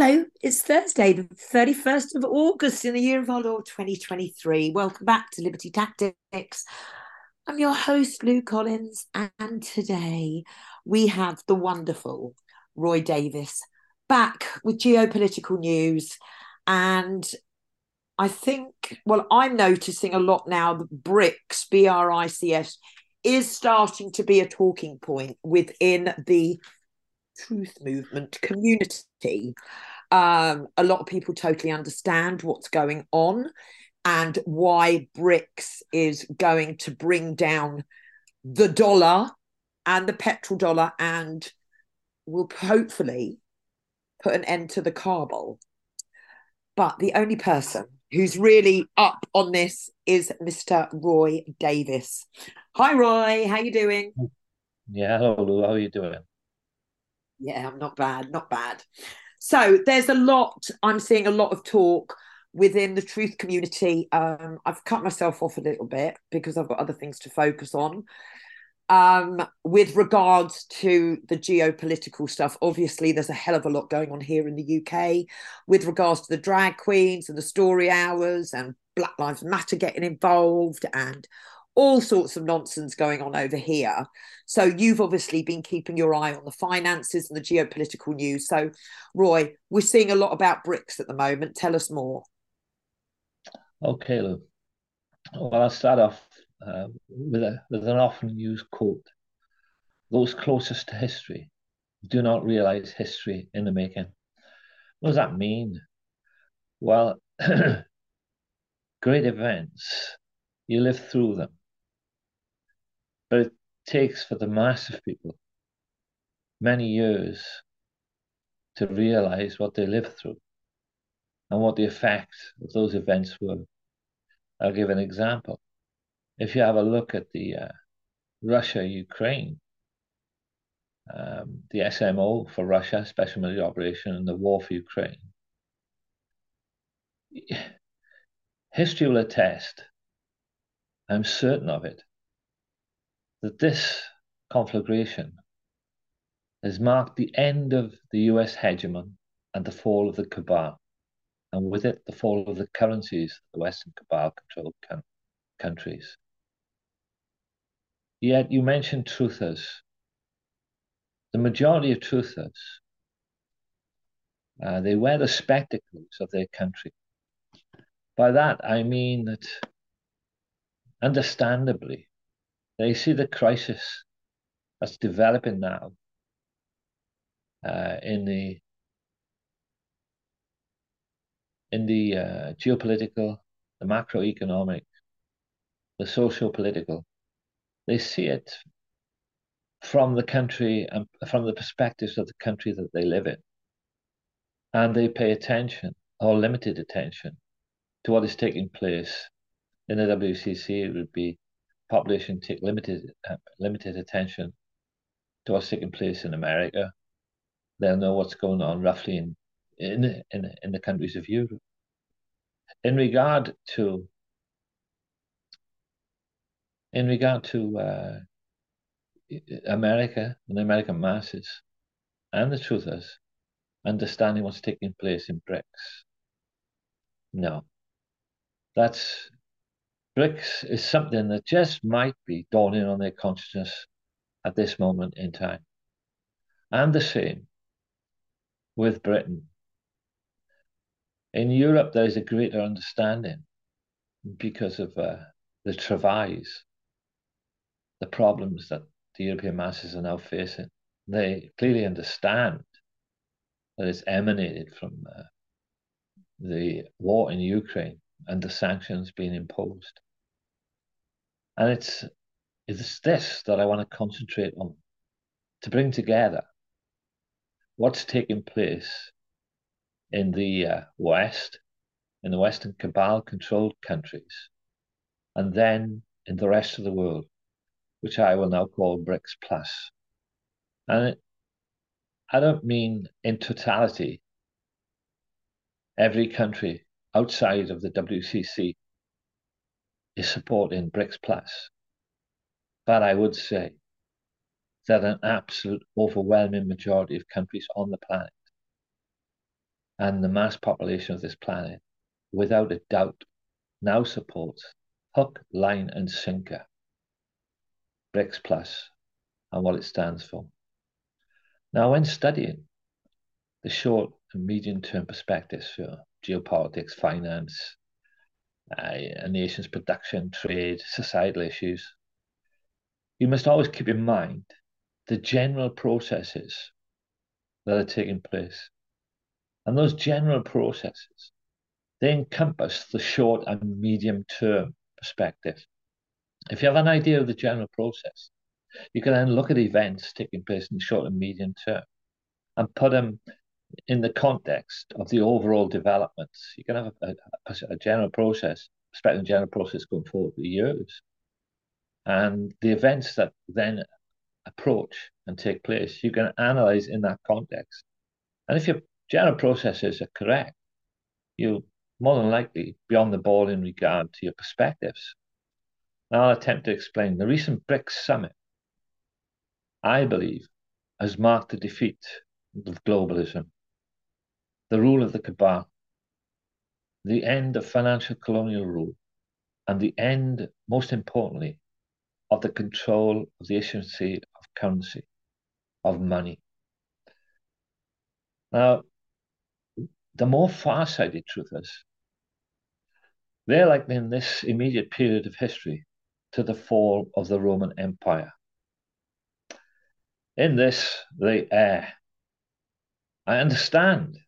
Hello, it's Thursday, the 31st of August in the year of our Lord 2023. Welcome back to Liberty Tactics. I'm your host, Lou Collins, and today we have the wonderful Roy Davies back with geopolitical news. And I think, well, I'm noticing a lot now that BRICS, B R I C S, is starting to be a talking point within the truth movement community. Um, a lot of people totally understand what's going on and why BRICS is going to bring down the dollar and the petrol dollar and will hopefully put an end to the cabal. But the only person who's really up on this is Mr. Roy Davies. Hi, Roy. How you doing? Yeah, hello. How are you doing? Yeah, I'm not bad, not bad. So there's a lot, I'm seeing a lot of talk within the truth community. Um, I've cut myself off a little bit because I've got other things to focus on. Um, with regards to the geopolitical stuff, obviously there's a hell of a lot going on here in the UK with regards to the drag queens and the story hours and Black Lives Matter getting involved and all sorts of nonsense going on over here. So you've obviously been keeping your eye on the finances and the geopolitical news. So, Roy, we're seeing a lot about BRICS at the moment. Tell us more. Okay, Lou. Well, I'll start off uh, with, a, with an often used quote. Those closest to history do not realize history in the making. What does that mean? Well, great events, you live through them. But it takes for the mass of people many years to realize what they lived through and what the effects of those events were. I'll give an example. If you have a look at the uh, Russia Ukraine, um, the SMO for Russia, Special Military Operation, and the war for Ukraine, history will attest, I'm certain of it, that this conflagration has marked the end of the US hegemon and the fall of the cabal, and with it, the fall of the currencies the Western cabal controlled countries. Yet you mentioned truthers. The majority of truthers, uh, they wear the spectacles of their country. By that, I mean that, understandably, they see the crisis that's developing now uh, in the in the uh, geopolitical, the macroeconomic, the socio-political. They see it from the country and from the perspectives of the country that they live in. And they pay attention, or limited attention, to what is taking place in the WCC. It would be population take limited uh, limited attention to what's taking place in America. They'll know what's going on roughly in in in, in the countries of Europe. In regard to in regard to uh, America and the American masses and the truth is understanding what's taking place in BRICS. No, that's BRICS is something that just might be dawning on their consciousness at this moment in time. And the same with Britain. In Europe, there is a greater understanding because of uh, the travails, the problems that the European masses are now facing. They clearly understand that it's emanated from uh, the war in Ukraine and the sanctions being imposed. And it's it's this that I want to concentrate on to bring together what's taking place in the uh, West, in the Western cabal controlled countries, and then in the rest of the world, which I will now call BRICS Plus. And it, I don't mean in totality every country outside of the WCC is supporting BRICS Plus. But I would say that an absolute overwhelming majority of countries on the planet and the mass population of this planet, without a doubt, now supports hook, line, and sinker, BRICS Plus, and what it stands for. Now, when studying the short and medium term perspectives for geopolitics, finance, a nation's production, trade, societal issues, you must always keep in mind the general processes that are taking place. And those general processes, they encompass the short and medium term perspective. If you have an idea of the general process, you can then look at events taking place in the short and medium term and put them in the context of the overall developments. You can have a, a, a general process, expecting general process going forward for years. And the events that then approach and take place, you can analyze in that context. And if your general processes are correct, you'll more than likely be on the ball in regard to your perspectives. Now I'll attempt to explain. The recent BRICS summit, I believe, has marked the defeat of globalism, the rule of the cabal, the end of financial colonial rule, and the end, most importantly, of the control of the issuance of currency, of money. Now, the more far-sighted truthers, they're like in this immediate period of history to the fall of the Roman Empire. In this, they err. I understand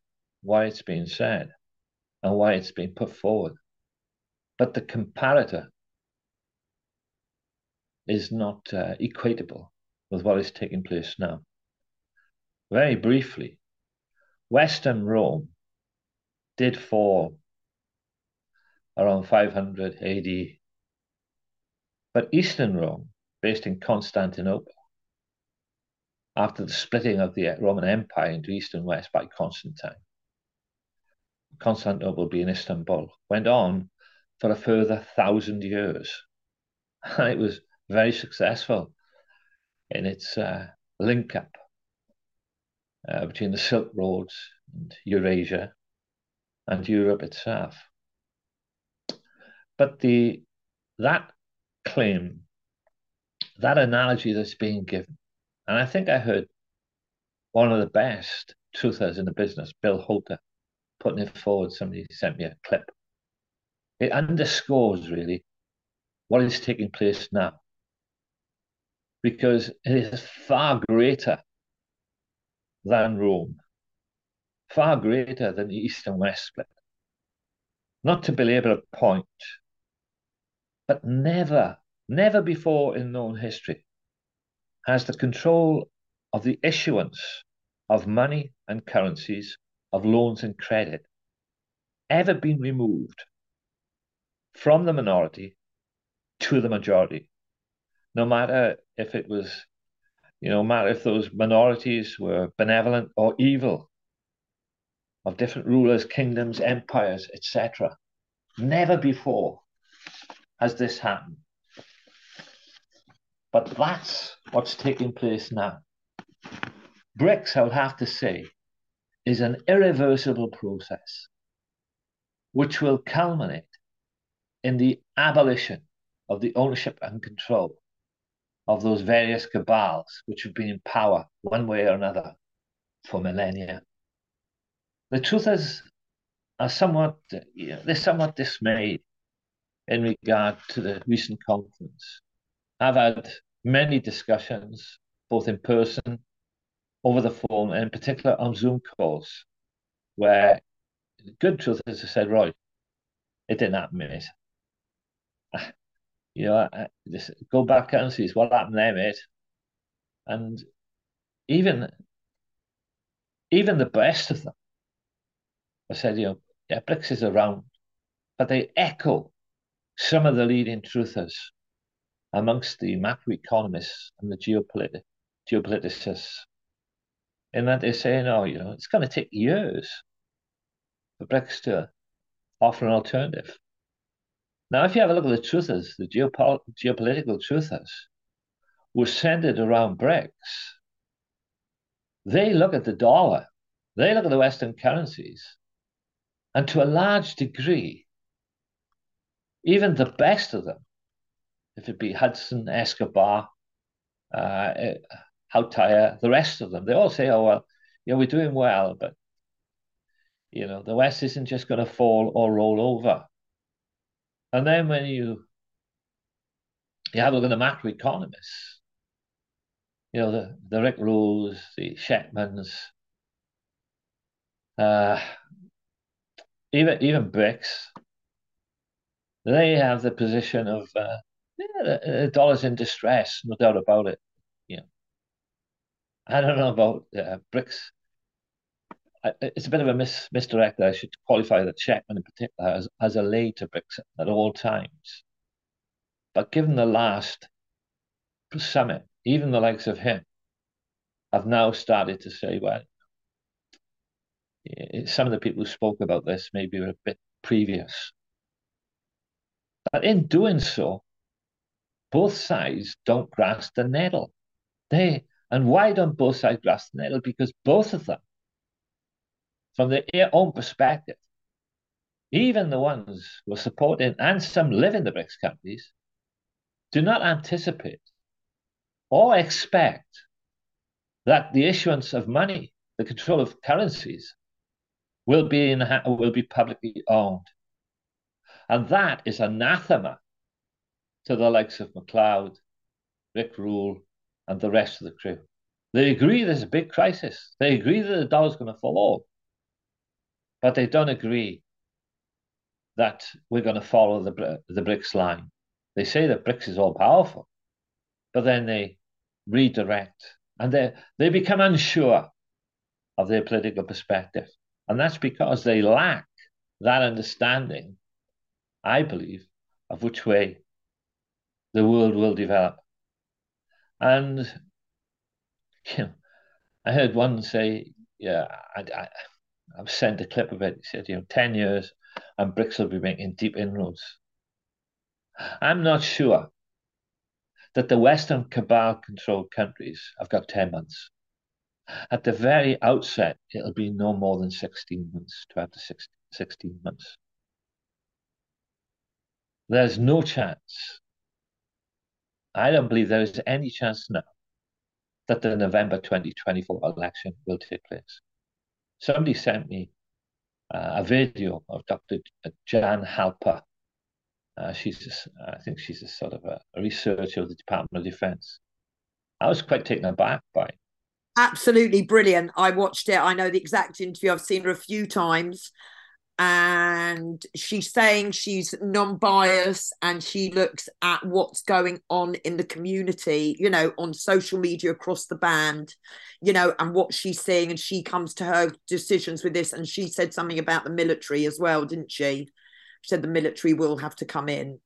why it's being said and why it's being put forward. But the comparator is not uh, equatable with what is taking place now. Very briefly, Western Rome did fall around 500 AD, but Eastern Rome, based in Constantinople, after the splitting of the Roman Empire into East and West by Constantine, Constantinople being Istanbul, went on for a further thousand years. And it was very successful in its uh, link up uh, between the Silk Roads and Eurasia and Europe itself. But the that claim, that analogy that's being given, and I think I heard one of the best truthers in the business, Bill Holter, putting it forward. Somebody sent me a clip. It underscores really what is taking place now because it is far greater than Rome, far greater than the East and West split. Not to belabor a point, but never, never before in known history has the control of the issuance of money and currencies, of loans and credit, ever been removed from the minority to the majority no matter if it was, you know, matter if those minorities were benevolent or evil, of different rulers, kingdoms, empires, etc. Never before has this happened. But that's what's taking place now. BRICS, I would have to say, is an irreversible process which will culminate in the abolition of the ownership and control of those various cabals which have been in power one way or another for millennia. The truth is, are somewhat, you know, they're somewhat dismayed in regard to the recent conference. I've had many discussions, both in person, over the phone, and in particular on Zoom calls, where good truth is, I said, right, it didn't happen, mate you know, I, just go back and see what happened there, mate. And even even the best of them, I said, you know, yeah, BRICS is around, but they echo some of the leading truthers amongst the macroeconomists and the geopolit- geopoliticists. In that they're saying, oh, you know, it's going to take years for BRICS to offer an alternative. Now, if you have a look at the truthers, the geopol- geopolitical truthers, were centered around BRICS, they look at the dollar, they look at the Western currencies, And to a large degree, even the best of them, if it be Hudson, Escobar, uh, Hautaya, the rest of them, they all say, oh, well, you know, we're doing well, but, you know, the West isn't just going to fall or roll over. And then when you you have a look at the macroeconomists, you know, the, the Rick Rules, the Schectmans, uh, even even BRICS, they have the position of uh, yeah, the, dollar's in distress, no doubt about it. I don't know about uh, BRICS. I, it's a bit of a mis, misdirect. I should qualify that Schectman in particular as, as a lay to BRICS at all times. But given the last summit, even the likes of him have now started to say, well, some of the people who spoke about this maybe were a bit previous. But in doing so, both sides don't grasp the nettle. They and why don't both sides grasp the nettle? Because both of them, from their own perspective, even the ones who are supporting and some live in the BRICS countries, do not anticipate or expect that the issuance of money, the control of currencies, will be in, will be publicly owned. And that is anathema to the likes of McLeod, Rick Rule, and the rest of the crew. They agree there's a big crisis. They agree that the dollar's going to fall. Off, but they don't agree that we're going to follow the, the BRICS line. They say that BRICS is all powerful, but then they redirect and they, they become unsure of their political perspective. And that's because they lack that understanding, I believe, of which way the world will develop. And you know, I heard one say, yeah, I, I, I've sent a clip of it. He said, you know, 10 years and BRICS will be making deep inroads. I'm not sure that the Western cabal controlled countries have got 10 months. At the very outset, it'll be no more than 16 months, 12 to 16 months. There's no chance. I don't believe there is any chance now that the November 2024 election will take place. Somebody sent me uh, a video of Dr. Jan Halper, uh, she's, I think she's a sort of a, a, researcher of the Department of Defense. I was quite taken aback by. It. Absolutely brilliant. I watched it. I know the exact interview. I've seen her a few times, and she's saying she's non-biased and she looks at what's going on in the community. You know, on social media across the band. You know, and what she's seeing, and she comes to her decisions with this. And she said something about the military as well, didn't she? She said the military will have to come in.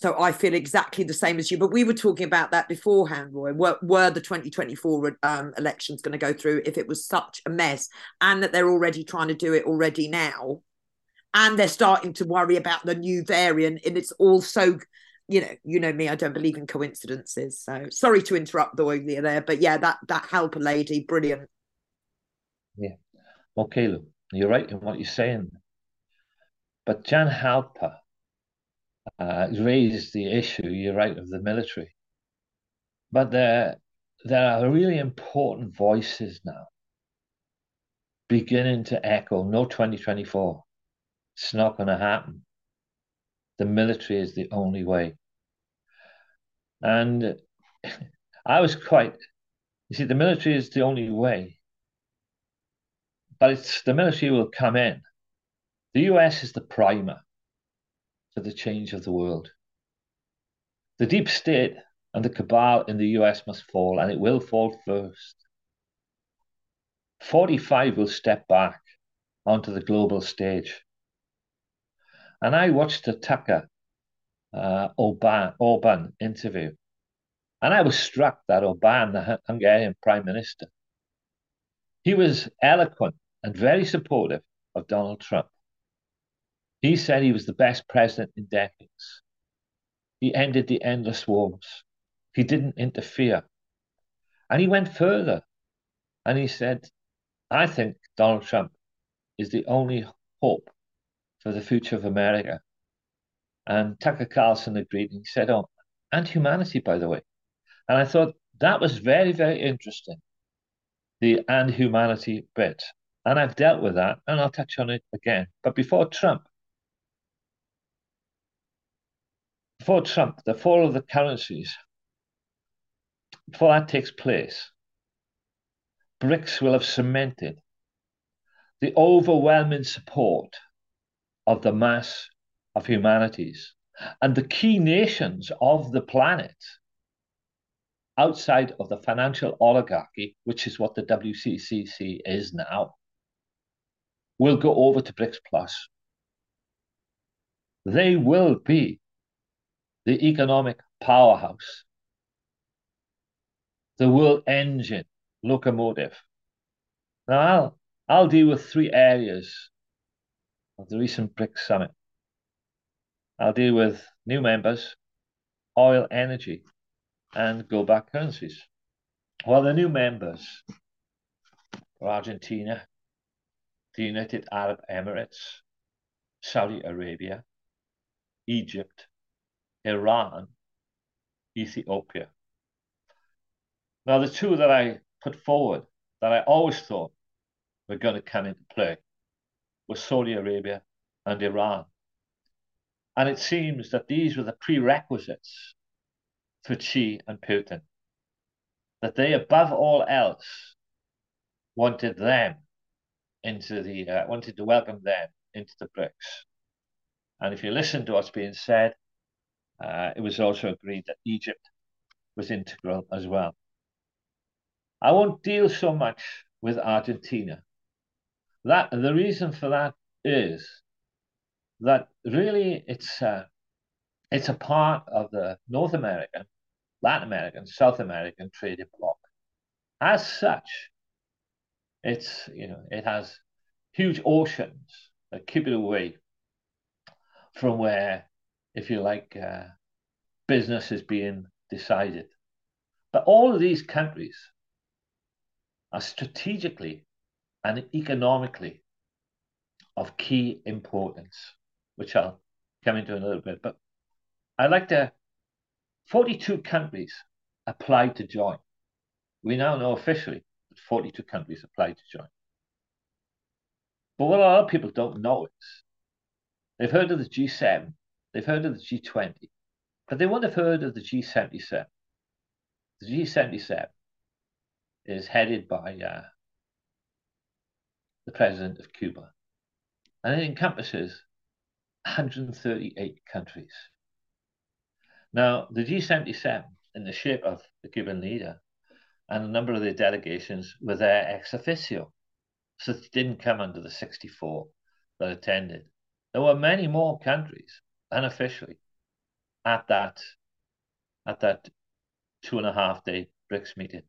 So I feel exactly the same as you. But we were talking about that beforehand, Roy. Were, were the 2024 um, elections going to go through if it was such a mess and that they're already trying to do it already now? And they're starting to worry about the new variant. And it's also, you know, you know me, I don't believe in coincidences. So sorry to interrupt the way there. But yeah, that, that Halper lady, brilliant. Yeah. Okay, you're right in what you're saying. But Jan Halper uh, the issue, you're right, of the military. But there, there are really important voices now beginning to echo no 2024. It's not going to happen. The military is the only way. And I was quite, you see, the military is the only way. But it's the military will come in the US is the primer for the change of the world. The deep state and the cabal in the US must fall, and it will fall first. 45 will step back onto the global stage. And I watched the Tucker uh, Orban, Orban interview, and I was struck that Orban, the Hungarian prime minister, he was eloquent and very supportive of Donald Trump. He said he was the best president in decades. He ended the endless wars. He didn't interfere. And he went further and he said, I think Donald Trump is the only hope for the future of America. And Tucker Carlson agreed. And he said, "Oh, and humanity, by the way." And I thought that was very, very interesting. The and humanity bit, and I've dealt with that, and I'll touch on it again. But before Trump, before Trump, the fall of the currencies, before that takes place, BRICS will have cemented the overwhelming support of the mass of humanities and the key nations of the planet outside of the financial oligarchy, which is what the WCCC is now, will go over to BRICS Plus. They will be the economic powerhouse, the world engine, locomotive. Now, I'll, I'll deal with three areas of the recent BRICS summit. I'll deal with new members, oil, energy, and global currencies. Well, the new members are Argentina, the United Arab Emirates, Saudi Arabia, Egypt, Iran, Ethiopia. Now, the two that I put forward that I always thought were going to come into play were Saudi Arabia and Iran. And it seems that these were the prerequisites for Xi and Putin. That they, above all else, wanted them into the, uh, wanted to welcome them into the BRICS. And if you listen to what's being said, uh, it was also agreed that Egypt was integral as well. I won't deal so much with Argentina. That the reason for that is that really it's uh, it's a part of the North American, Latin American, South American trading bloc. As such, it's you know it has huge oceans that keep it away from where, if you like, uh, business is being decided. But all of these countries are strategically and economically of key importance, which I'll come into in a little bit. But I'd like to, 42 countries applied to join. We now know officially that 42 countries applied to join. But what a lot of people don't know is they've heard of the G7, they've heard of the G20, but they won't have heard of the G77. The G77 is headed by uh, the president of Cuba, and it encompasses 138 countries. Now, the G77, in the shape of the Cuban leader and a number of their delegations, were there ex officio, so they didn't come under the 64 that attended. There were many more countries unofficially at that at that two and a half day BRICS meeting.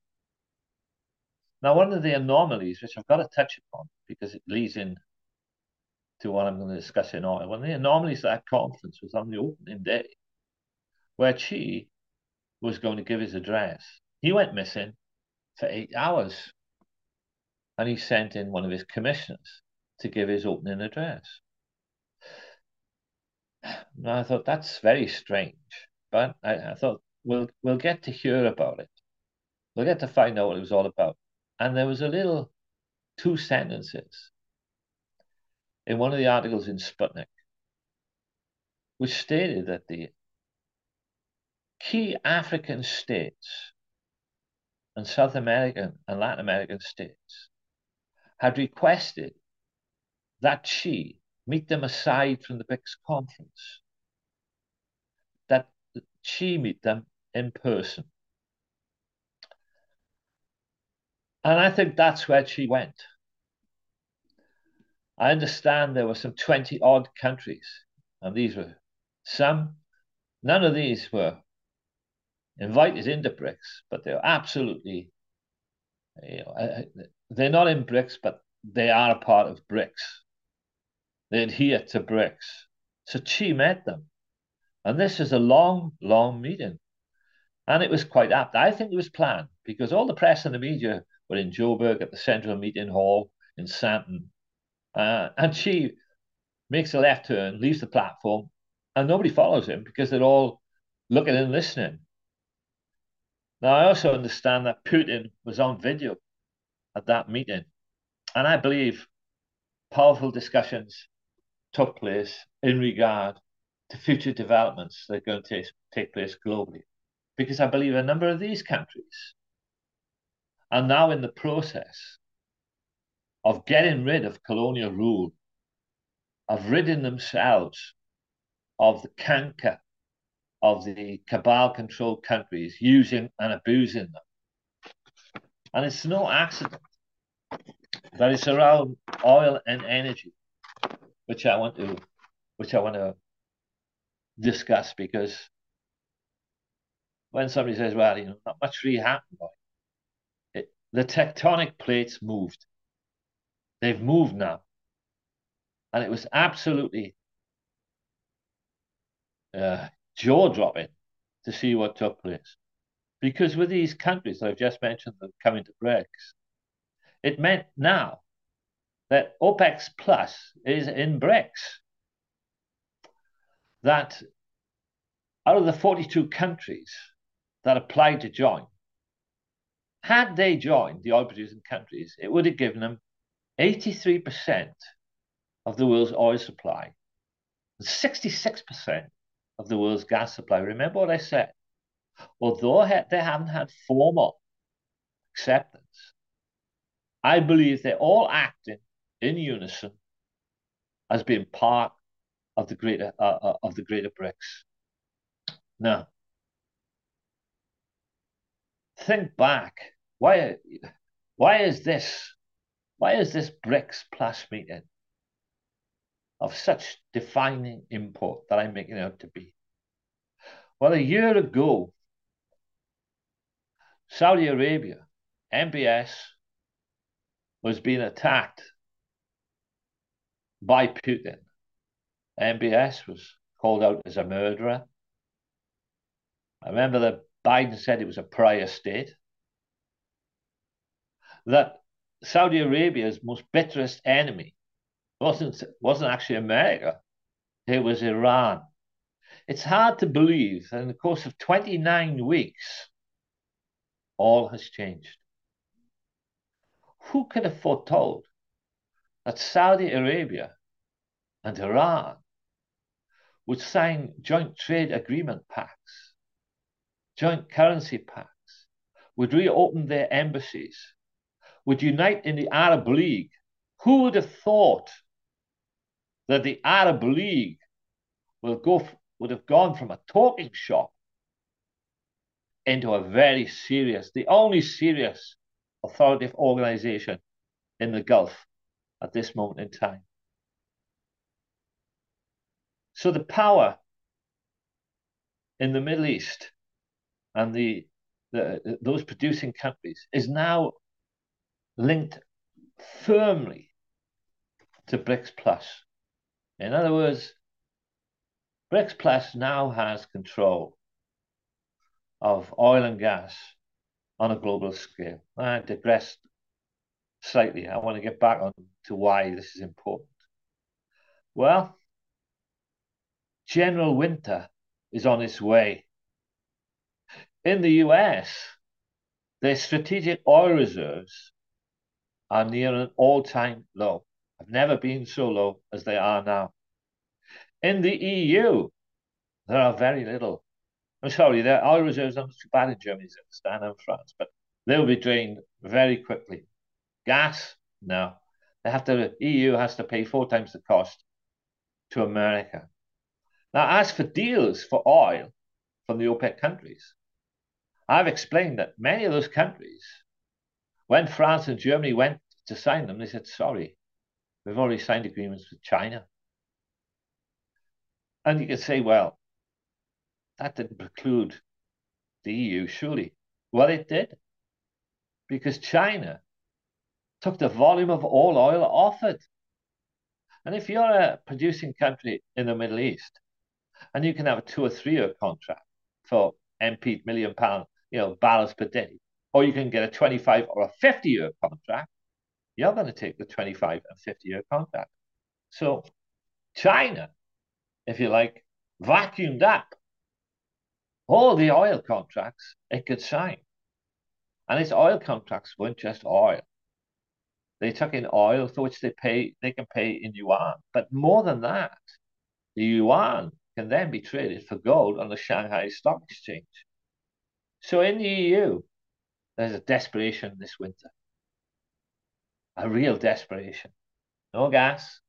Now, one of the anomalies, which I've got to touch upon because it leads in to what I'm going to discuss in oil, one of the anomalies of that conference was on the opening day, where Xi was going to give his address. He went missing for eight hours, and he sent in one of his commissioners to give his opening address. Now, I thought that's very strange, but I, I thought we'll we'll get to hear about it. We'll get to find out what it was all about. And there was a little two sentences in one of the articles in Sputnik, which stated that the key African states and South American and Latin American states had requested that Xi meet them aside from the BRICS conference, that Xi meet them in person. And I think that's where Xi went. I understand there were some 20 odd countries, and these were some, none of these were invited into BRICS, but they're absolutely, you know, uh, uh, they're not in BRICS, but they are a part of BRICS. They adhere to BRICS. So Xi met them. And this is a long, long meeting. And it was quite apt. I think it was planned because all the press and the media were in Joburg at the Central Meeting Hall in Sandton. Uh, and Xi makes a left turn, leaves the platform, and nobody follows him because they're all looking and listening. Now, I also understand that Putin was on video at that meeting, and I believe powerful discussions took place in regard to future developments that are going to take, take place globally. Because I believe a number of these countries are now in the process of getting rid of colonial rule, of ridding themselves of the canker of the cabal controlled countries using and abusing them. And it's no accident that it's around oil and energy, which I want to which I want to discuss because when somebody says, well, you know, not much really happened, it, the tectonic plates moved. They've moved now. And it was absolutely uh, jaw dropping to see what took place. Because with these countries that I've just mentioned that coming to BRICS, it meant now that OPEC Plus is in BRICS. That out of the 42 countries that applied to join, had they joined the oil producing countries, it would have given them 83% of the world's oil supply, 66% of the world's gas supply. Remember what I said? Although they haven't had formal acceptance, I believe they're all acting in unison as being part of the greater uh, uh, of the greater BRICS. Now, think back. Why why is this why is this BRICS plus meeting of such defining import that I'm making out to be? Well, a year ago, Saudi Arabia, MBS, was being attacked by Putin. MBS was called out as a murderer. I remember that Biden said it was a prior state. That Saudi Arabia's most bitterest enemy wasn't, wasn't actually America, it was Iran. It's hard to believe that in the course of 29 weeks, all has changed. Who could have foretold that Saudi Arabia and Iran would sign joint trade agreement pacts, joint currency pacts, would reopen their embassies, would unite in the Arab League. Who would have thought that the Arab League will go would have gone from a talking shop into a very serious, the only serious authoritative organization in the Gulf at this moment in time. So the power in the Middle East and the, the those producing countries is now linked firmly to BRICS Plus. In other words, BRICS Plus now has control of oil and gas on a global scale. I digressed slightly. I want to get back on to why this is important. Well, General Winter is on its way. In the US, their strategic oil reserves are near an all-time low. They have never been so low as they are now. In the EU, there are very little. I'm sorry, their oil reserves are not too bad in Germany, as and France, but they'll be drained very quickly. Gas, no. They have to. The EU has to pay four times the cost to America. Now, as for deals for oil from the OPEC countries, I've explained that many of those countries, when France and Germany went to sign them, they said, sorry, we've already signed agreements with China. And you could say, well, that didn't preclude the EU, surely. Well, it did. Because China took the volume of all oil off it. And if you're a producing country in the Middle East, and you can have a two or three year contract for MP million pound, you know, barrels per day, or you can get a 25 or a 50 year contract, you're going to take the 25 and 50 year contract. So China, if you like, vacuumed up all the oil contracts it could sign. And its oil contracts weren't just oil. They took in oil for which they pay they can pay in yuan. But more than that, the yuan can then be traded for gold on the Shanghai Stock Exchange. So in the EU, there's a desperation this winter. A real desperation. No gas,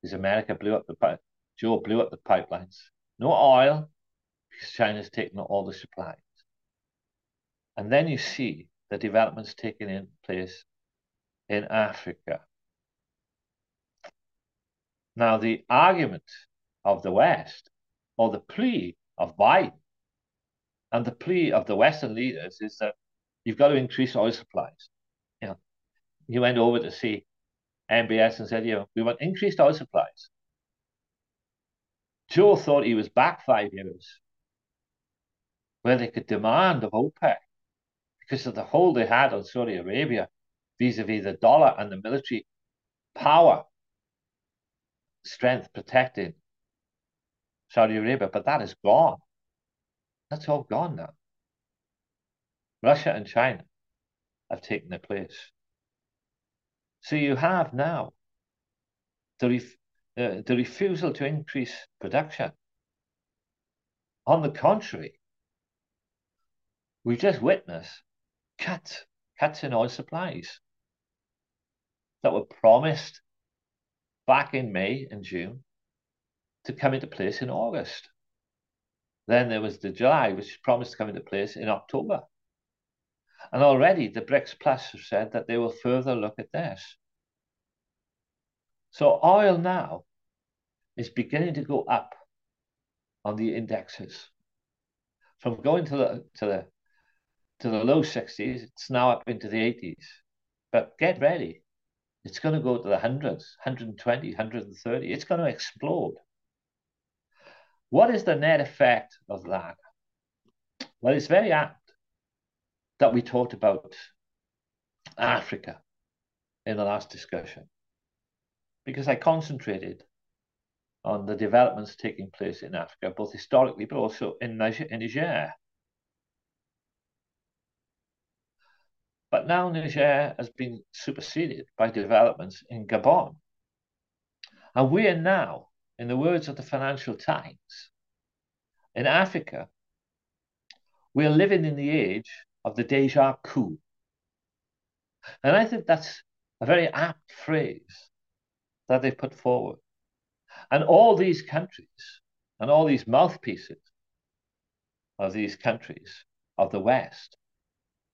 because America blew up the pipe. Joe blew up the pipelines. No oil, because China's taken all the supplies. And then you see the developments taking in place in Africa. Now, the argument of the West, or the plea of Biden, and the plea of the Western leaders is that you've got to increase oil supplies. You know, he went over to see MBS and said, you know, we want increased oil supplies. Joe thought he was back five years, where they could demand of OPEC because of the hold they had on Saudi Arabia vis-a-vis the dollar and the military power strength protecting Saudi Arabia, but that is gone. That's all gone now. Russia and China have taken their place. So you have now the, ref uh, the refusal to increase production. On the contrary, we just witnessed cuts, cuts in oil supplies that were promised back in May and June to come into place in August. Then there was the July, which promised to come into place in October. And already the BRICS Plus have said that they will further look at this. So oil now is beginning to go up on the indexes. From going to the to the to the low 60s, it's now up into the 80s. But get ready. It's going to go to the hundreds, 120, 130. It's going to explode. What is the net effect of that? Well, it's very apt that we talked about Africa in the last discussion because I concentrated on the developments taking place in Africa, both historically but also in Niger. In Niger. But now Niger has been superseded by developments in Gabon. And we are now, in the words of the Financial Times, in Africa, we are living in the age of the deja coup. And I think that's a very apt phrase that they've put forward. And all these countries and all these mouthpieces of these countries of the West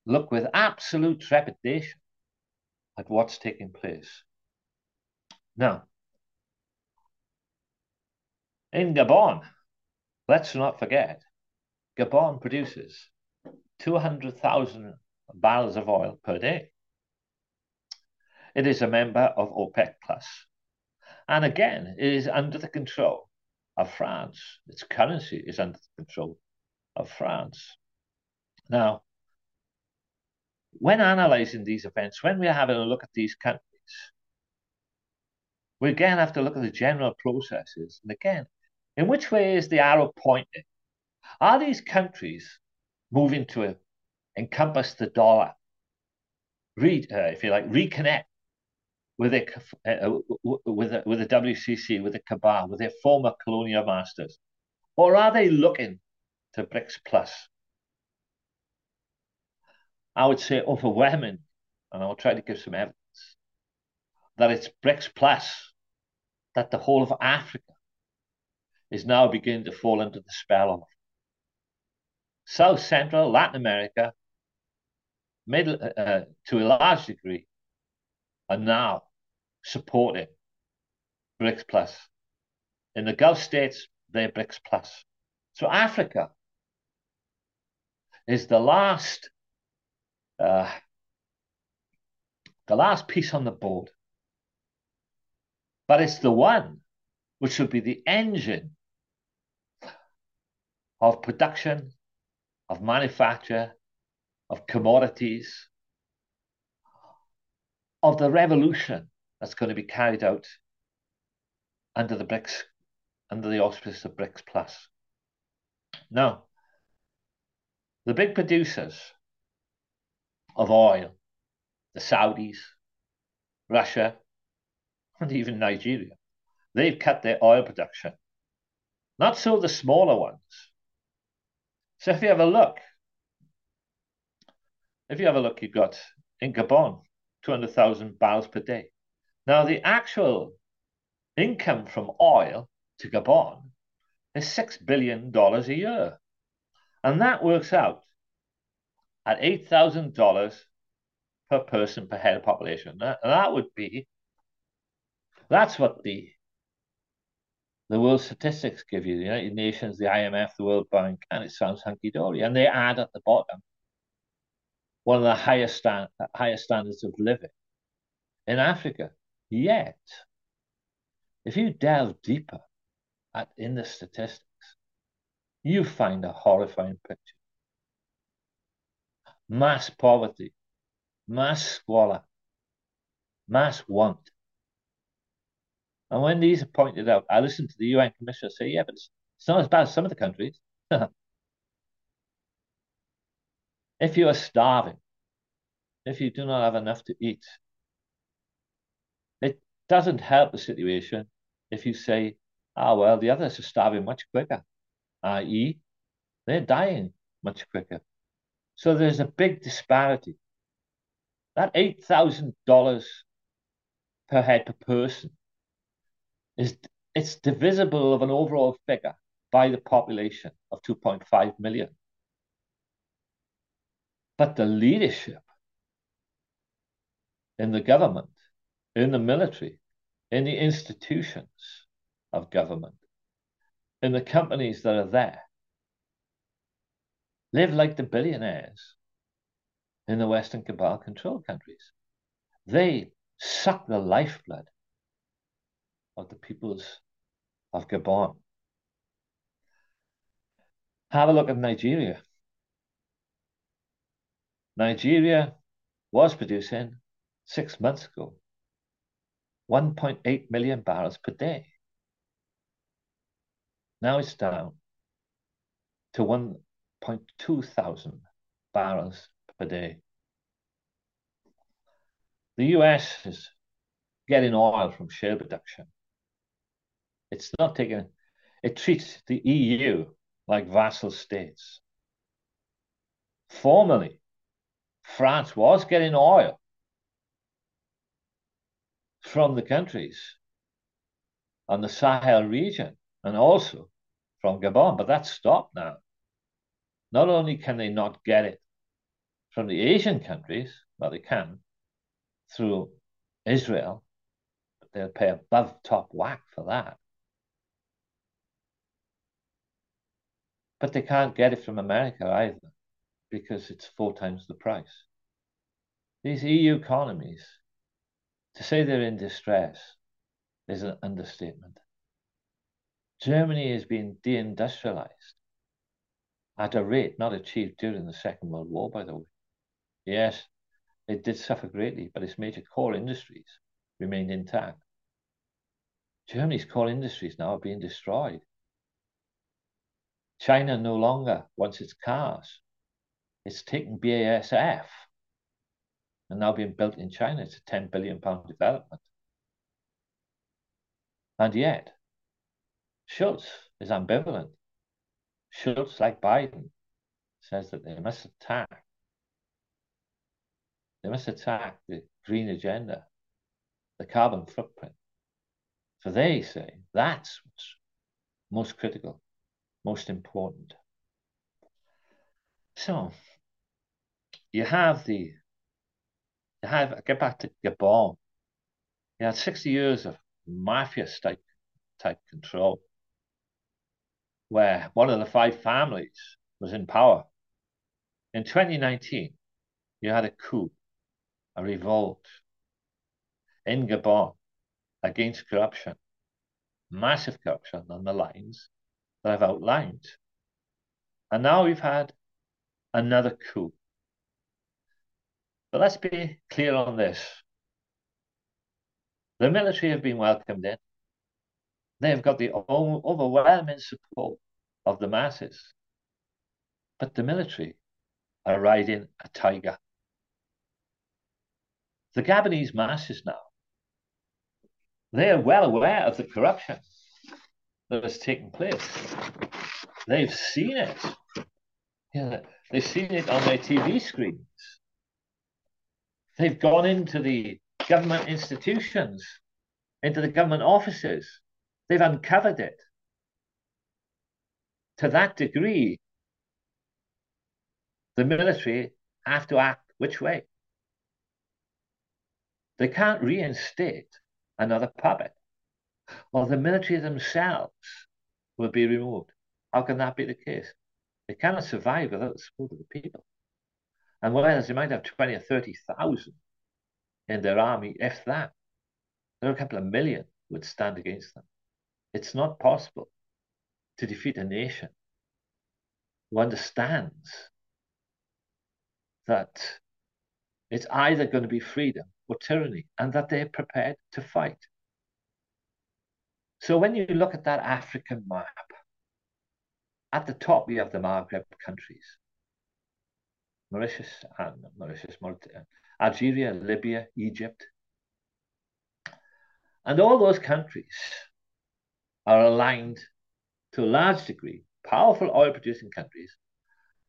look with absolute trepidation at what's taking place. Now, in Gabon, let's not forget, Gabon produces 200,000 barrels of oil per day. It is a member of OPEC Plus. And again, it is under the control of France. Its currency is under the control of France. Now, when analyzing these events, when we're having a look at these countries, we again have to look at the general processes. And again, in which way is the arrow pointing? Are these countries moving to encompass the dollar, read, uh, if you like, reconnect with a, uh, with a, with the WCC, with the cabal, with their former colonial masters, or are they looking to BRICS Plus? I would say overwhelming, and I'll try to give some evidence, that it's BRICS Plus that the whole of Africa is now beginning to fall into the spell of. South Central, Latin America, middle, uh, uh, to a large degree, are now supporting BRICS Plus. In the Gulf states, they're BRICS Plus. So Africa is the last uh, the last piece on the board. But it's the one which should be the engine of production, of manufacture, of commodities, of the revolution that's going to be carried out under the BRICS, under the auspices of BRICS Plus. Now, the big producers of oil, the Saudis, Russia, and even Nigeria, they've cut their oil production. Not so the smaller ones. So if you have a look, if you have a look, you've got in Gabon, 200,000 barrels per day. Now, the actual income from oil to Gabon is $6 billion a year. And that works out at $8,000 per person per head of population. That, that would be, that's what the the world statistics give you, the United Nations, the IMF, the World Bank, and it sounds hunky-dory. And they add at the bottom one of the highest, stand, highest standards of living in Africa. Yet, if you delve deeper at, in the statistics, you find a horrifying picture. Mass poverty, mass squalor, mass want. And when these are pointed out, I listen to the UN Commissioner say, yeah, but it's, it's not as bad as some of the countries. if you are starving, if you do not have enough to eat, it doesn't help the situation if you say, ah, well, the others are starving much quicker, i.e., they're dying much quicker. So there's a big disparity. That $8,000 per head per person is it's divisible of an overall figure by the population of 2.5 million. But the leadership in the government, in the military, in the institutions of government, in the companies that are there, live like the billionaires in the Western cabal controlled countries. They suck the lifeblood of the peoples of Gabon. Have a look at Nigeria. Nigeria was producing six months ago 1.8 million barrels per day. Now it's down to 1.2 thousand barrels per day. The US is getting oil from shale production. It's not taking, it treats the EU like vassal states. Formerly, France was getting oil from the countries on the Sahel region and also from Gabon, but that's stopped now. Not only can they not get it from the Asian countries, well, they can through Israel, but they'll pay above top whack for that. But they can't get it from America either because it's four times the price. These EU economies to say they're in distress is an understatement. Germany is being deindustrialized at a rate not achieved during the Second World War, by the way. Yes, it did suffer greatly, but its major core industries remained intact. Germany's core industries now are being destroyed. China no longer wants its cars. It's taken BASF and now being built in China. It's a 10 billion pound development. And yet, Scholz is ambivalent. Scholz, like Biden, says that they must attack. They must attack the green agenda, the carbon footprint. For they say that's what's most critical, most important. So you have the you have get back to Gabon. You had 60 years of mafia state type control, where one of the five families was in power. In 2019, you had a coup, a revolt in Gabon against corruption, massive corruption on the lines that I've outlined. And now we've had another coup but let's be clear on this. The military have been welcomed in. They've got the overwhelming support of the masses. But the military are riding a tiger. The Gabonese masses now, they are well aware of the corruption that has taken place. They've seen it. Yeah, they've seen it on their TV screens. They've gone into the government institutions, into the government offices. They've uncovered it. To that degree, the military have to act which way? They can't reinstate another puppet. or the military themselves will be removed. How can that be the case? They cannot survive without the support of the people. And whereas they might have 20 or 30,000 in their army, if that, there are a couple of million would stand against them. It's not possible to defeat a nation who understands that it's either going to be freedom or tyranny and that they're prepared to fight. So when you look at that African map, at the top we have the Maghreb countries. Mauritius, and Mauritius, uh, Algeria, Libya, Egypt. And all those countries are aligned to a large degree, powerful oil producing countries,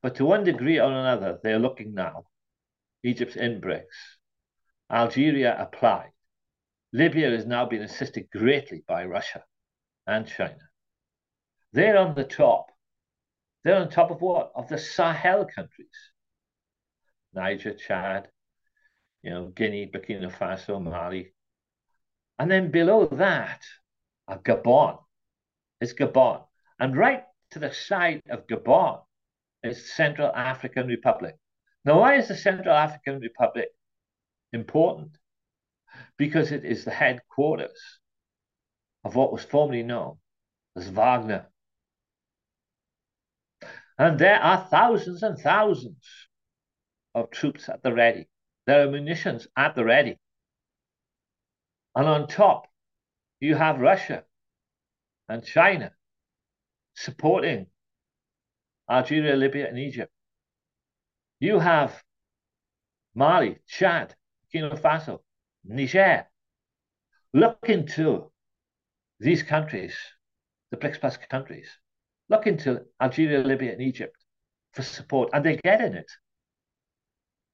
but to one degree or another, they're looking now. Egypt's in BRICS. Algeria applied. Libya has now been assisted greatly by Russia and China. They're on the top. They're on top of what? Of the Sahel countries. Niger, Chad, you know, Guinea, Burkina Faso, Mali. And then below that, a Gabon. It's Gabon. And right to the side of Gabon is Central African Republic. Now, why is the Central African Republic important? Because it is the headquarters of what was formerly known as Wagner. And there are thousands and thousands of troops at the ready. There are munitions at the ready. And on top, you have Russia and China supporting Algeria, Libya, and Egypt. You have Mali, Chad, Burkina Faso, Niger. Look into these countries, the BRICS Plus countries. Look into Algeria, Libya, and Egypt for support, and they're getting it.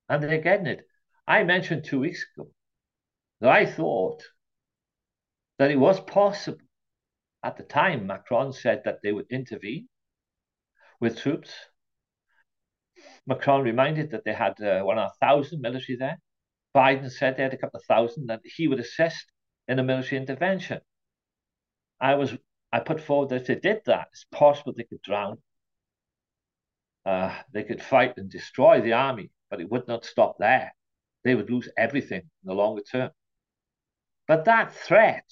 And they're getting it. I mentioned two weeks ago that I thought that it was possible. At the time, Macron said that they would intervene with troops. Macron reminded that they had uh, thousand military there. Biden said they had a couple of thousand that he would assist in a military intervention. I was I put forward that if they did that, it's possible they could drown. Uh, they could fight and destroy the army, but it would not stop there. They would lose everything in the longer term. But that threat,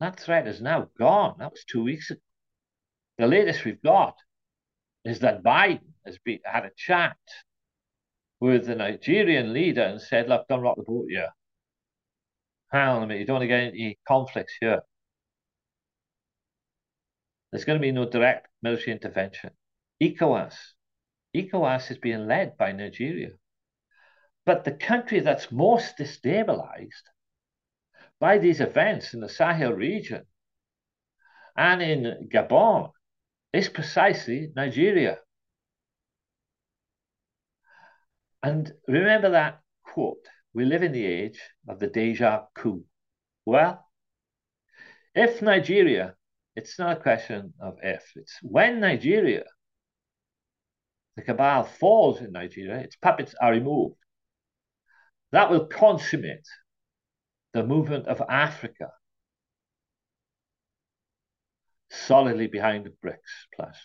that threat is now gone. That was two weeks ago. The latest we've got is that Biden has had a chat with the Nigerian leader and said, look, don't rock the boat here. Hang on a minute, you don't want to get any conflicts here. There's going to be no direct military intervention. ECOWAS. ECOWAS is being led by Nigeria. But the country that's most destabilized by these events in the Sahel region and in Gabon is precisely Nigeria. And remember that quote we live in the age of the deja coup. Well, if Nigeria, it's not a question of if, it's when Nigeria, the cabal falls in Nigeria, its puppets are removed. That will consummate the movement of Africa solidly behind the BRICS plus.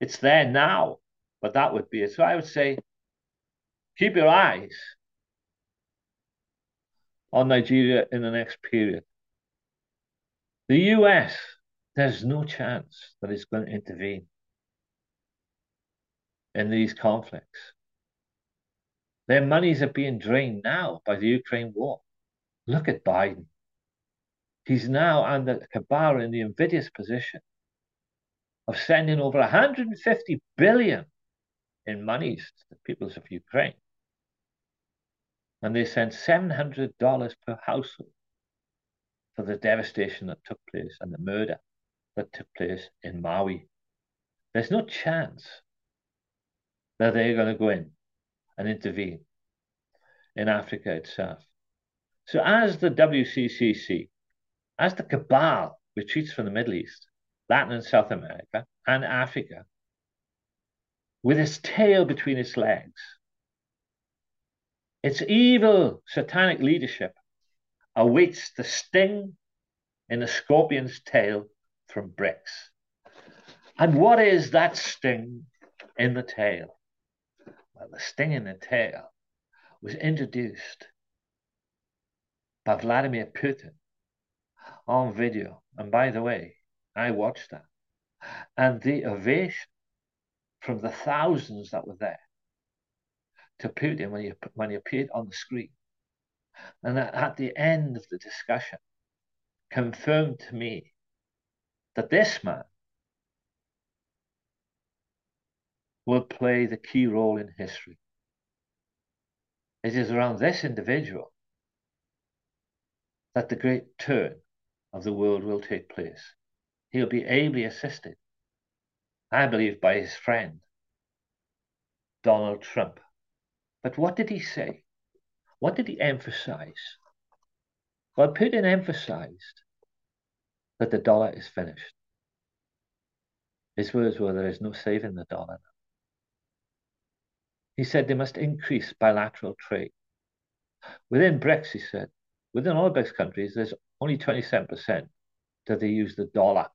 It's there now, but that would be it. So I would say keep your eyes on Nigeria in the next period. The US, there's no chance that it's going to intervene in these conflicts. Their monies are being drained now by the Ukraine war. Look at Biden. He's now under Kabara in the invidious position of sending over 150 billion in monies to the peoples of Ukraine. And they sent $700 per household for the devastation that took place and the murder that took place in Maui. There's no chance that they're going to go in and intervene in Africa itself. So, as the WCCC, as the cabal retreats from the Middle East, Latin and South America, and Africa, with its tail between its legs, its evil satanic leadership awaits the sting in the scorpion's tail from BRICS. And what is that sting in the tail? Well, the sting in the tail was introduced Vladimir Putin on video. And by the way, I watched that. And the ovation from the thousands that were there to Putin when he, when he appeared on the screen. And at the end of the discussion, confirmed to me that this man will play the key role in history. It is around this individual that the great turn of the world will take place. He'll be ably assisted, I believe, by his friend, Donald Trump. But what did he say? What did he emphasize? Well, Putin emphasized that the dollar is finished. His words were, there is no saving the dollar. He said they must increase bilateral trade. Within BRICS, he said, within all the BRICS countries, there's only 27% that they use the dollar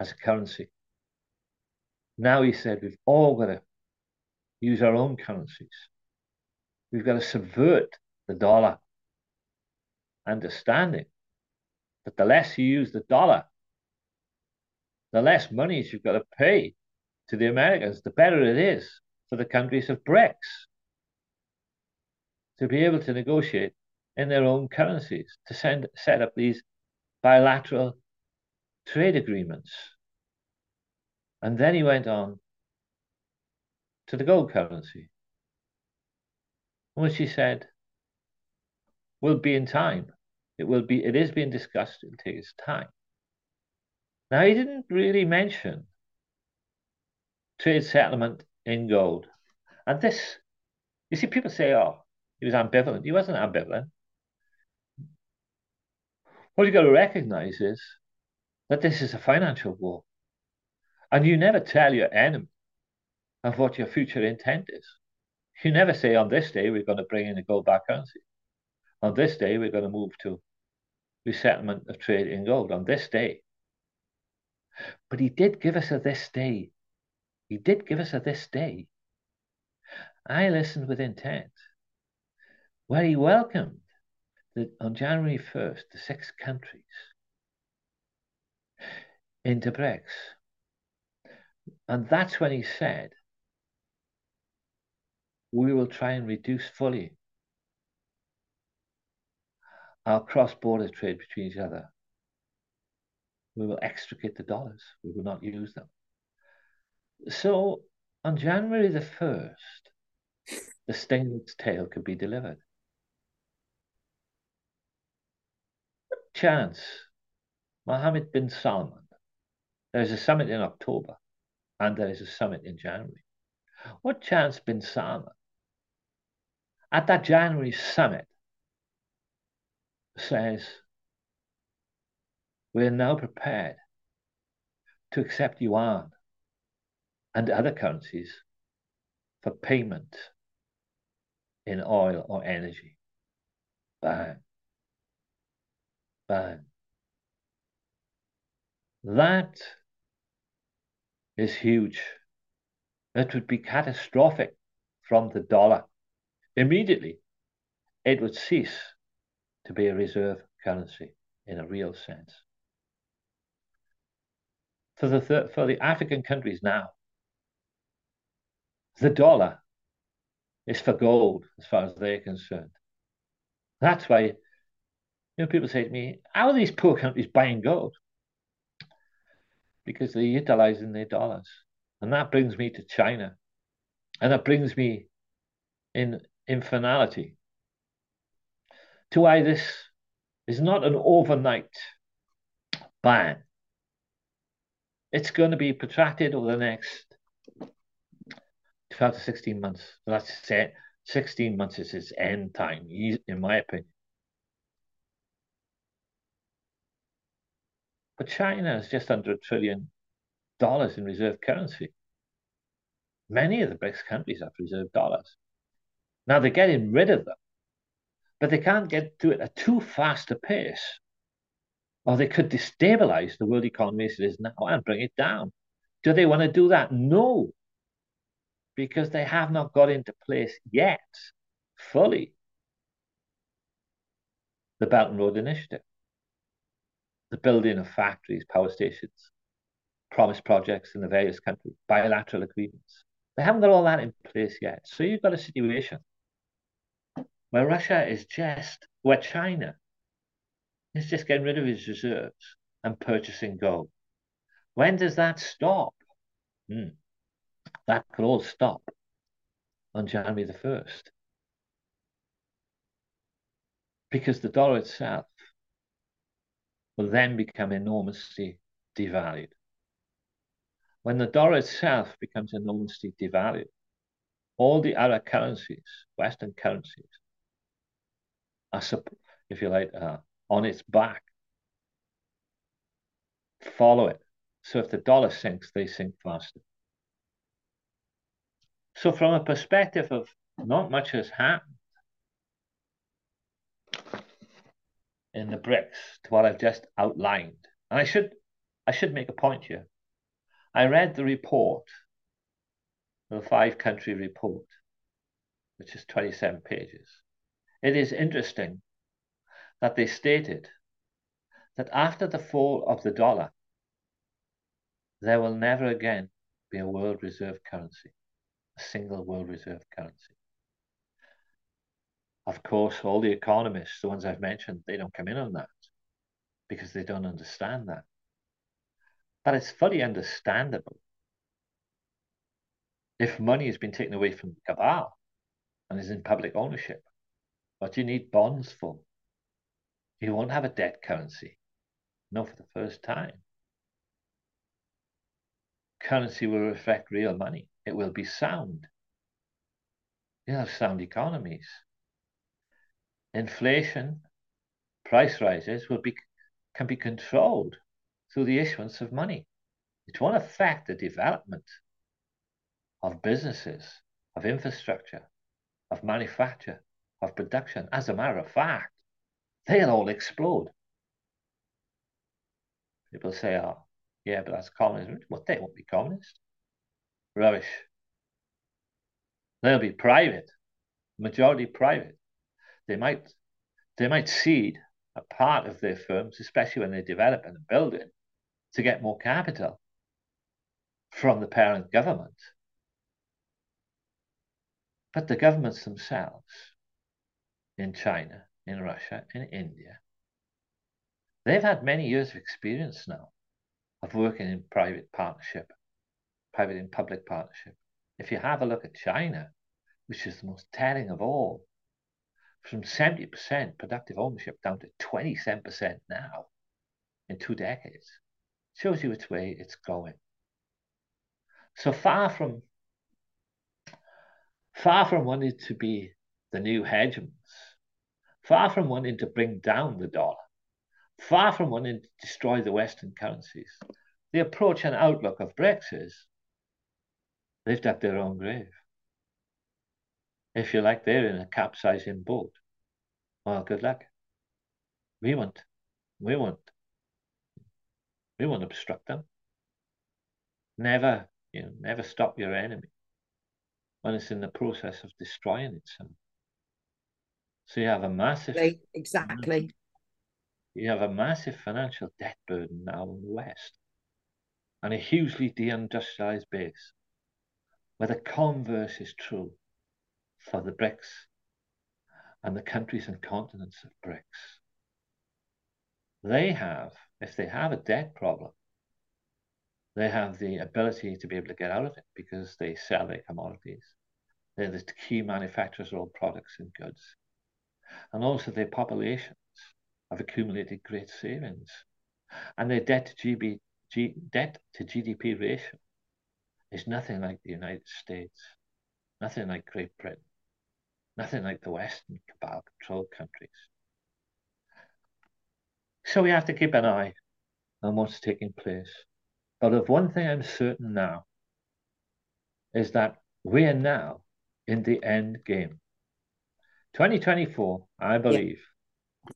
as a currency. Now he said we've all got to use our own currencies. We've got to subvert the dollar, understanding that the less you use the dollar, the less monies you've got to pay to the Americans, the better it is for the countries of BRICS to be able to negotiate in their own currencies, to send, set up these bilateral trade agreements. And then he went on to the gold currency, which he said will be in time. It will be, it is being discussed, it'll take its time. Now, he didn't really mention trade settlement in gold. And this, you see, people say, oh, he was ambivalent. He wasn't ambivalent. What you got to recognize is that this is a financial war. And you never tell your enemy of what your future intent is. You never say, on this day, we're going to bring in a gold back currency. On this day, we're going to move to resettlement of trade in gold. On this day. But he did give us a this day he did give us a this day. I listened with intent, where he welcomed the, on January 1st the six countries into BRICS. And that's when he said, we will try and reduce fully our cross-border trade between each other. We will extricate the dollars. We will not use them. So on January the 1st, the sting's tail could be delivered. What chance Mohammed bin Salman, there is a summit in October and there is a summit in January. What chance bin Salman at that January summit says, we're now prepared to accept yuan and other currencies for payment in oil or energy. Bang. That is huge. It would be catastrophic from the dollar. Immediately, it would cease to be a reserve currency in a real sense. For the, for the African countries now, the dollar is for gold as far as they're concerned. That's why You know, people say to me, how are these poor countries buying gold? Because they're utilizing their dollars. And that brings me to China. And that brings me in, in finality to why this is not an overnight ban. It's going to be protracted over the next 12 to 16 months. That's it. 16 months is its end time, in my opinion. China is just under a trillion dollars in reserve currency. Many of the BRICS countries have reserve dollars. Now they're getting rid of them, but they can't get to it at too fast a pace, or they could destabilize the world economy as it is now and bring it down. Do they want to do that? No, because they have not got into place yet fully the Belt and Road Initiative, the building of factories, power stations, promised projects in the various countries, bilateral agreements. They haven't got all that in place yet. So you've got a situation where Russia is just, where China is just getting rid of its reserves and purchasing gold. When does that stop? Hmm. That could all stop on January the 1st. Because the dollar itself will then become enormously devalued. When the dollar itself becomes enormously devalued, all the other currencies, Western currencies, are, if you like, uh, on its back. Follow it. So if the dollar sinks, they sink faster. So from a perspective of not much has happened in the BRICS to what I've just outlined. And I should I should make a point here. I read the report, the five country report, which is 27 pages. It is interesting that they stated that after the fall of the dollar, there will never again be a world reserve currency a single world reserve currency. Of course, all the economists, the ones I've mentioned, they don't come in on that because they don't understand that. But it's fully understandable. If money has been taken away from the cabal and is in public ownership, what do you need bonds for? You won't have a debt currency, not for the first time. Currency will reflect real money. It will be sound. You have sound economies. Inflation, price rises will be can be controlled through the issuance of money. It won't affect the development of businesses, of infrastructure, of manufacture, of production. As a matter of fact, they'll all explode. People say, oh, yeah, but that's communism. Well, they won't be communist rubbish. They'll be private, majority private. They might they might cede a part of their firms, especially when they develop and build it, to get more capital from the parent government. But the governments themselves in China, in Russia, in India, they've had many years of experience now of working in private partnership private and public partnership. If you have a look at China, which is the most telling of all, from 70% productive ownership down to 27% now in two decades, shows you which way it's going. So far from far from wanting to be the new hegemons, far from wanting to bring down the dollar, far from wanting to destroy the Western currencies, the approach and outlook of BRICS is They've dug their own grave. If you like, they're in a capsizing boat. Well, good luck. We won't. We won't. We won't obstruct them. Never, you know, never stop your enemy when it's in the process of destroying itself. So you have a massive exactly. You have a massive financial debt burden now in the West and a hugely deindustrialized base where the converse is true for the BRICS and the countries and continents of BRICS. they have, if they have a debt problem, they have the ability to be able to get out of it because they sell their commodities. They're the key manufacturers of all products and goods. And also their populations have accumulated great savings. And their debt to, GB, G, debt to GDP ratio is nothing like the United States, nothing like Great Britain, nothing like the Western cabal controlled countries. So we have to keep an eye on what's taking place. But of one thing I'm certain now is that we are now in the end game. 2024, I believe, yeah.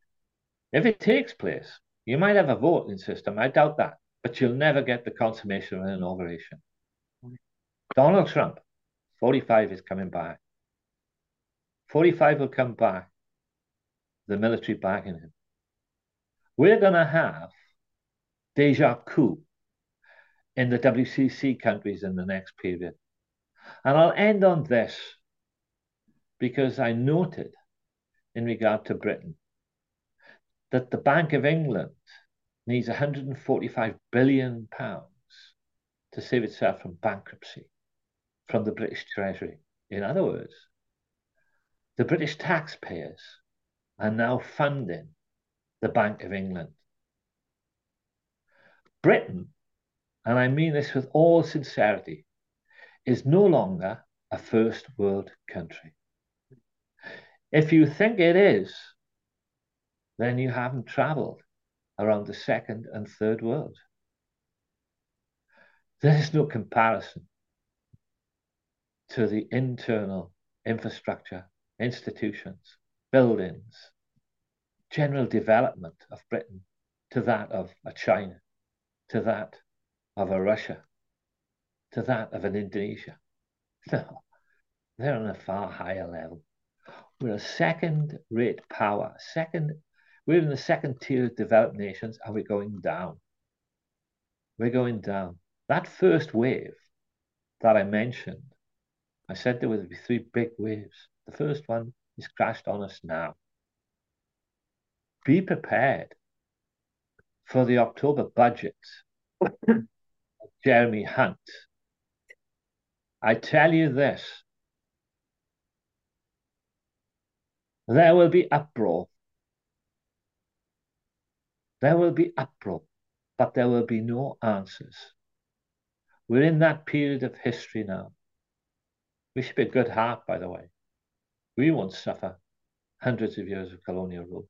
if it takes place, you might have a voting system. I doubt that, but you'll never get the consummation of an inauguration. Mm. Donald Trump, 45 is coming back. 45 will come back, the military backing him. We're going to have deja coup in the WCC countries in the next period. And I'll end on this because I noted in regard to Britain that the Bank of England needs 145 billion pounds to save itself from bankruptcy from the British Treasury. In other words, the British taxpayers are now funding the Bank of England. Britain, and I mean this with all sincerity, is no longer a first world country. If you think it is, then you haven't traveled around the second and third world. There is no comparison to the internal infrastructure, institutions, buildings, general development of Britain to that of a China, to that of a Russia, to that of an Indonesia. No, they're on a far higher level. We're a second rate power, second, we're in the second tier of developed nations and we're going down. We're going down. That first wave that I mentioned, I said there would be three big waves. The first one is crashed on us now be prepared for the October budget. Jeremy Hunt. I tell you this there will be uproar. There will be uproar, but there will be no answers. We're in that period of history now. We should be a good heart, by the way. We won't suffer hundreds of years of colonial rule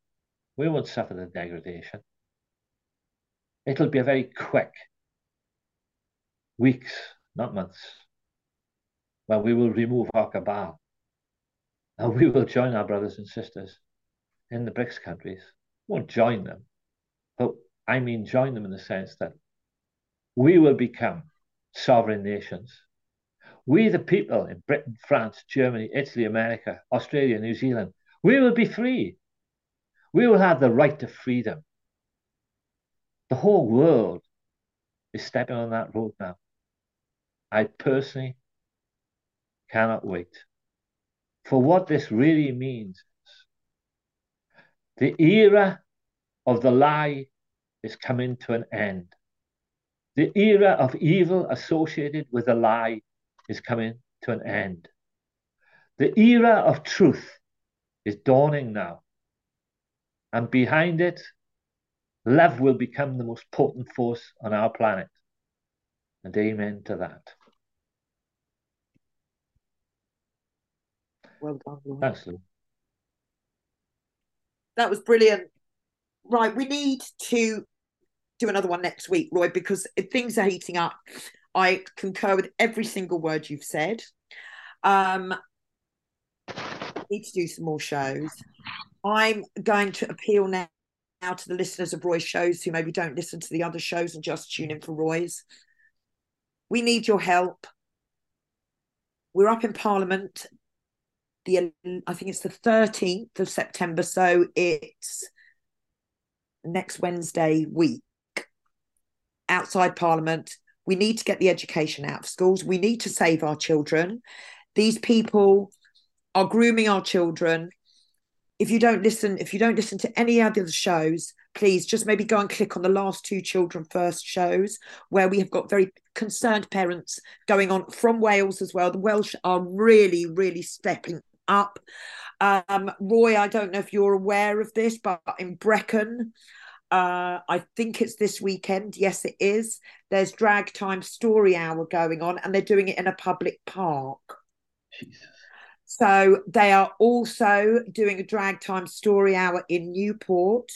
we won't suffer the degradation. It'll be a very quick weeks, not months, where we will remove our cabal and we will join our brothers and sisters in the BRICS countries. We won't join them, but I mean join them in the sense that we will become sovereign nations. We, the people in Britain, France, Germany, Italy, America, Australia, New Zealand, we will be free. We will have the right to freedom. The whole world is stepping on that road now. I personally cannot wait. For what this really means the era of the lie is coming to an end. The era of evil associated with the lie is coming to an end. The era of truth is dawning now. And behind it, love will become the most potent force on our planet. And amen to that. Well done. Lord. Thanks, Lou. That was brilliant. Right, we need to do another one next week, Roy, because things are heating up. I concur with every single word you've said. Um, need to do some more shows. I'm going to appeal now, now to the listeners of Roy's shows who maybe don't listen to the other shows and just tune in for Roy's. We need your help. We're up in Parliament. The I think it's the 13th of September, so it's next Wednesday week outside Parliament. We need to get the education out of schools. We need to save our children. These people are grooming our children if you don't listen, if you don't listen to any other shows, please just maybe go and click on the last two Children First shows where we have got very concerned parents going on from Wales as well. The Welsh are really, really stepping up. Um, Roy, I don't know if you're aware of this, but in Brecon, uh, I think it's this weekend. Yes, it is. There's drag time story hour going on, and they're doing it in a public park. Jesus. So they are also doing a drag time story hour in Newport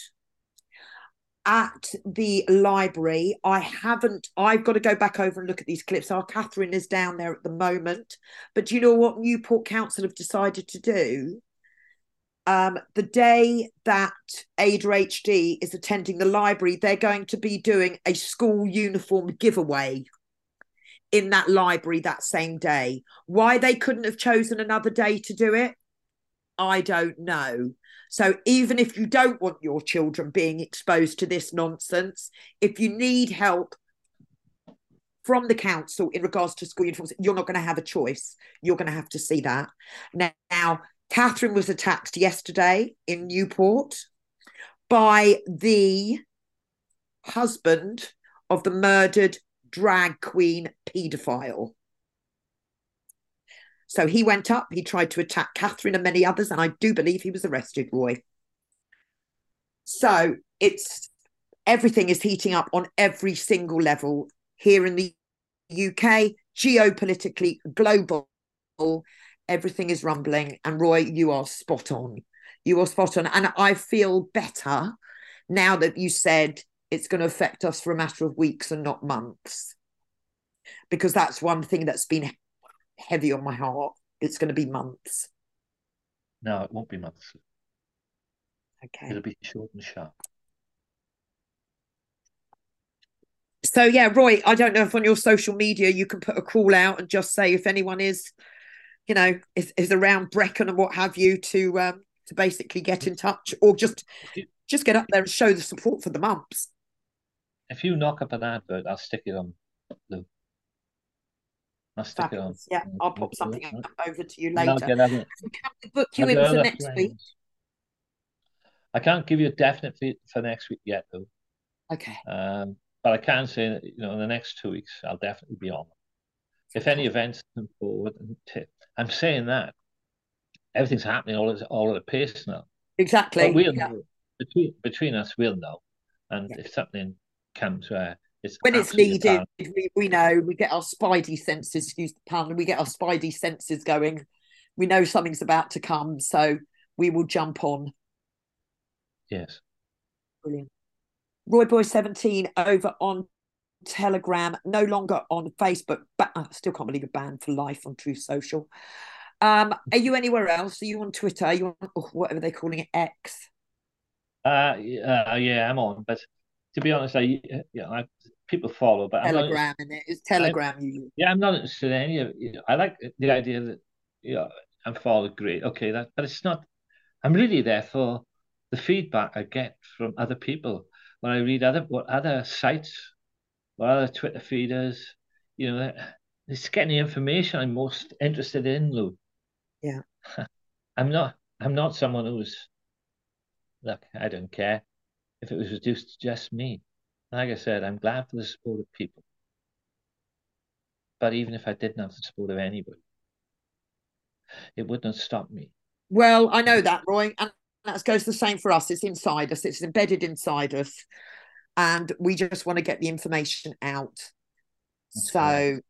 at the library. I haven't, I've got to go back over and look at these clips. Our Kathryn is down there at the moment. But do you know what Newport Council have decided to do? Um, the day that Aida H Dee is attending the library, they're going to be doing a school uniform giveaway in that library that same day. Why they couldn't have chosen another day to do it, I don't know. So even if you don't want your children being exposed to this nonsense, if you need help from the council in regards to school uniforms, you're not going to have a choice. You're going to have to see that. Now, Kathryn was attacked yesterday in Newport by the husband of the murdered drag queen paedophile. So he went up, he tried to attack Kathryn and many others, and I do believe he was arrested, Roy. So it's everything is heating up on every single level here in the UK, geopolitically, global everything is rumbling. And Roy, you are spot on. You are spot on. And I feel better now that you said it's going to affect us for a matter of weeks and not months. Because that's one thing that's been heavy on my heart. It's going to be months. No, it won't be months. Okay. It'll be short and sharp. So yeah, Roy, I don't know if on your social media you can put a call out and just say if anyone is you know, is, is around Brecon and what have you to um, to basically get in touch or just just get up there and show the support for the mumps. If you knock up an advert, I'll stick it on the. I'll stick Fabulous. it on. Yeah, I'll pop something up over to you later. Can we book you in for next friends. week? I can't give you a definite for, for next week yet, though. Okay. Um, but I can say that you know in the next two weeks I'll definitely be on. If any events come forward, and t- I'm saying that everything's happening all at all at a pace now. Exactly. But we'll yeah. Between between us, we'll know. And Yeah. if something comes where it's when it's needed, we, we know we get our spidey senses, excuse the pun, we get our spidey senses going. We know something's about to come, so we will jump on. yes. Brilliant. Royboy17 over on Telegram, no longer on Facebook, but I still can't believe a ban for life on Truth Social. Um, are you anywhere else? Are you on Twitter? Are you on oh, whatever they're calling it, X? Uh, uh, yeah, I'm on. But to be honest, I yeah, I, people follow, but I'm Telegram, and it is Telegram you use. yeah, I'm not interested in any of it. You know, I like the idea that you know, I'm followed. Great, okay, that, but it's not. I'm really there for the feedback I get from other people when I read other what other sites, what other Twitter feeders. You know, it's getting the information I'm most interested in, Lou. Yeah. I'm not. I'm not someone who's. Look, I don't care if it was reduced to just me. Like I said, I'm glad for the support of people. But even if I didn't have the support of anybody, it would not stop me. Well, I know that, Roy, and that goes the same for us. It's inside us. It's embedded inside us, and we just want to get the information out. That's so,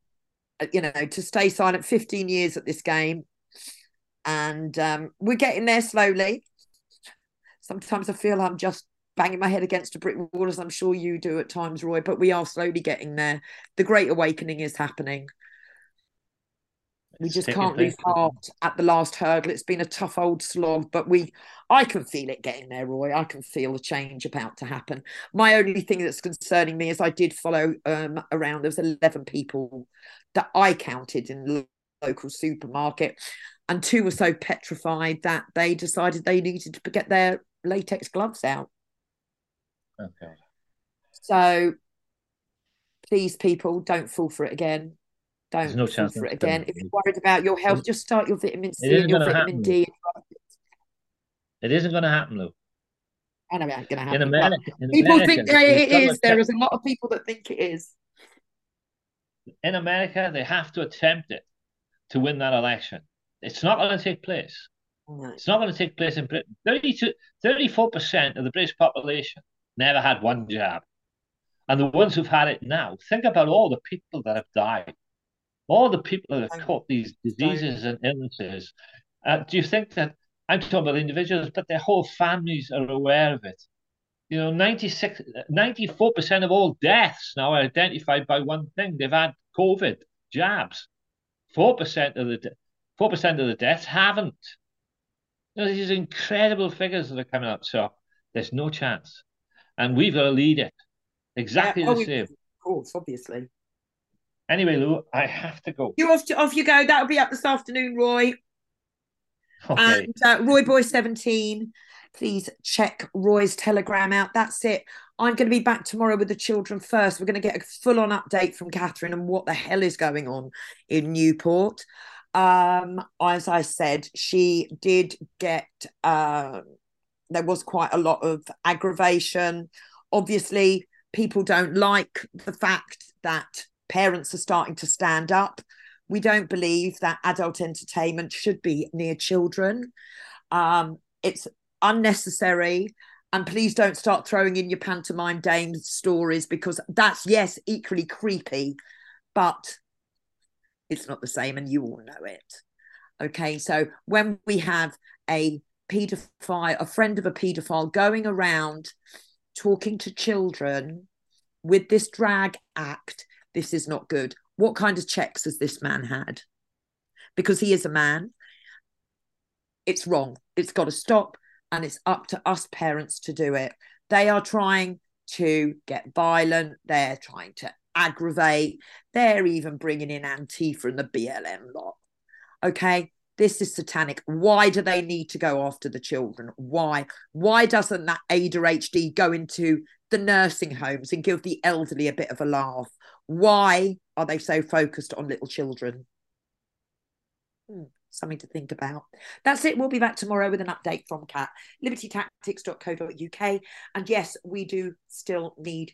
uh, you know, to stay silent, 15 years at this game, and um, we're getting there slowly. Sometimes I feel I'm just banging my head against a brick wall, as I'm sure you do at times, Roy. But we are slowly getting there. The Great Awakening is happening. We just can't place. heart at the last hurdle. It's been a tough old slog, but we I can feel it getting there, Roy. I can feel the change about to happen. My only thing that's concerning me is I did follow um around there was 11 people that I counted in the local supermarket and two were so petrified that they decided they needed to get their latex gloves out. Okay. So please people don't fall for it again. There's Don't no chance for it again. gonna If you're worried about your health, just start your vitamin C and your vitamin happen. D. It isn't going to happen, Lou. I know it ain't going to happen. In America, in people America, think it is. There is a lot of people that think it is. in America, they have to attempt it to win that election. It's not going to take place. No. It's not going to take place in Britain. 32, 34% of the British population never had one jab. And the ones who've had it now, think about all the people that have died, all the people that have caught these diseases and illnesses. Uh, do you think that I'm talking about individuals, but their whole families are aware of it? You know, 96, 94% of all deaths now are identified by one thing. They've had COVID jabs. 4% of the de- 4% of the deaths haven't. You know, these incredible figures that are coming up. So there's no chance. And we've got to lead it. Exactly Yeah, oh, the same. Of course, obviously. Anyway, Lou, I have to go. You off? To, off you go. That'll be up this afternoon, Roy. Okay. And uh, Royboy17, please check Roy's telegram out. That's it. I'm going to be back tomorrow with the children first. We're going to get a full on update from Kathryn and what the hell is going on in Newport. Um, as I said, she did get, uh, there was quite a lot of aggravation. Obviously, people don't like the fact that parents are starting to stand up. We don't believe that adult entertainment should be near children. Um, it's unnecessary. And please don't start throwing in your pantomime dame stories because that's, yes, equally creepy, but it's not the same and you all know it. Okay, so when we have a paedophile, a friend of a paedophile going around talking to children with this drag act, this is not good. What kind of checks has this man had? Because he is a man. It's wrong. It's got to stop. And it's up to us parents to do it. They are trying to get violent. They're trying to aggravate. They're even bringing in Antifa and the BLM lot. Okay. This is satanic. Why do they need to go after the children? Why? Why doesn't that Aida H Dee go into the nursing homes and give the elderly a bit of a laugh? Why are they so focused on little children? Hmm, something to think about. That's it. We'll be back tomorrow with an update from Cat, libertytactics.co.uk. And yes, we do still need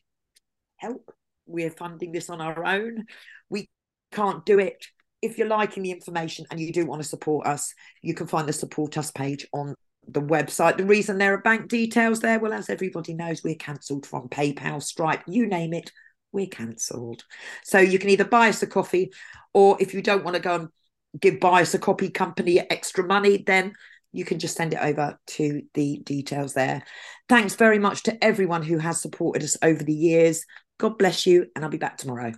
help. We're funding this on our own. We can't do it. If you're liking the information and you do want to support us, you can find the support us page on the website. The reason there are bank details there, well, as everybody knows, we're cancelled from PayPal, Stripe, you name it, we're cancelled. So you can either buy us a coffee, or if you don't want to go and give buy us a copy company extra money, then you can just send it over to the details there. Thanks very much to everyone who has supported us over the years. God bless you, and I'll be back tomorrow.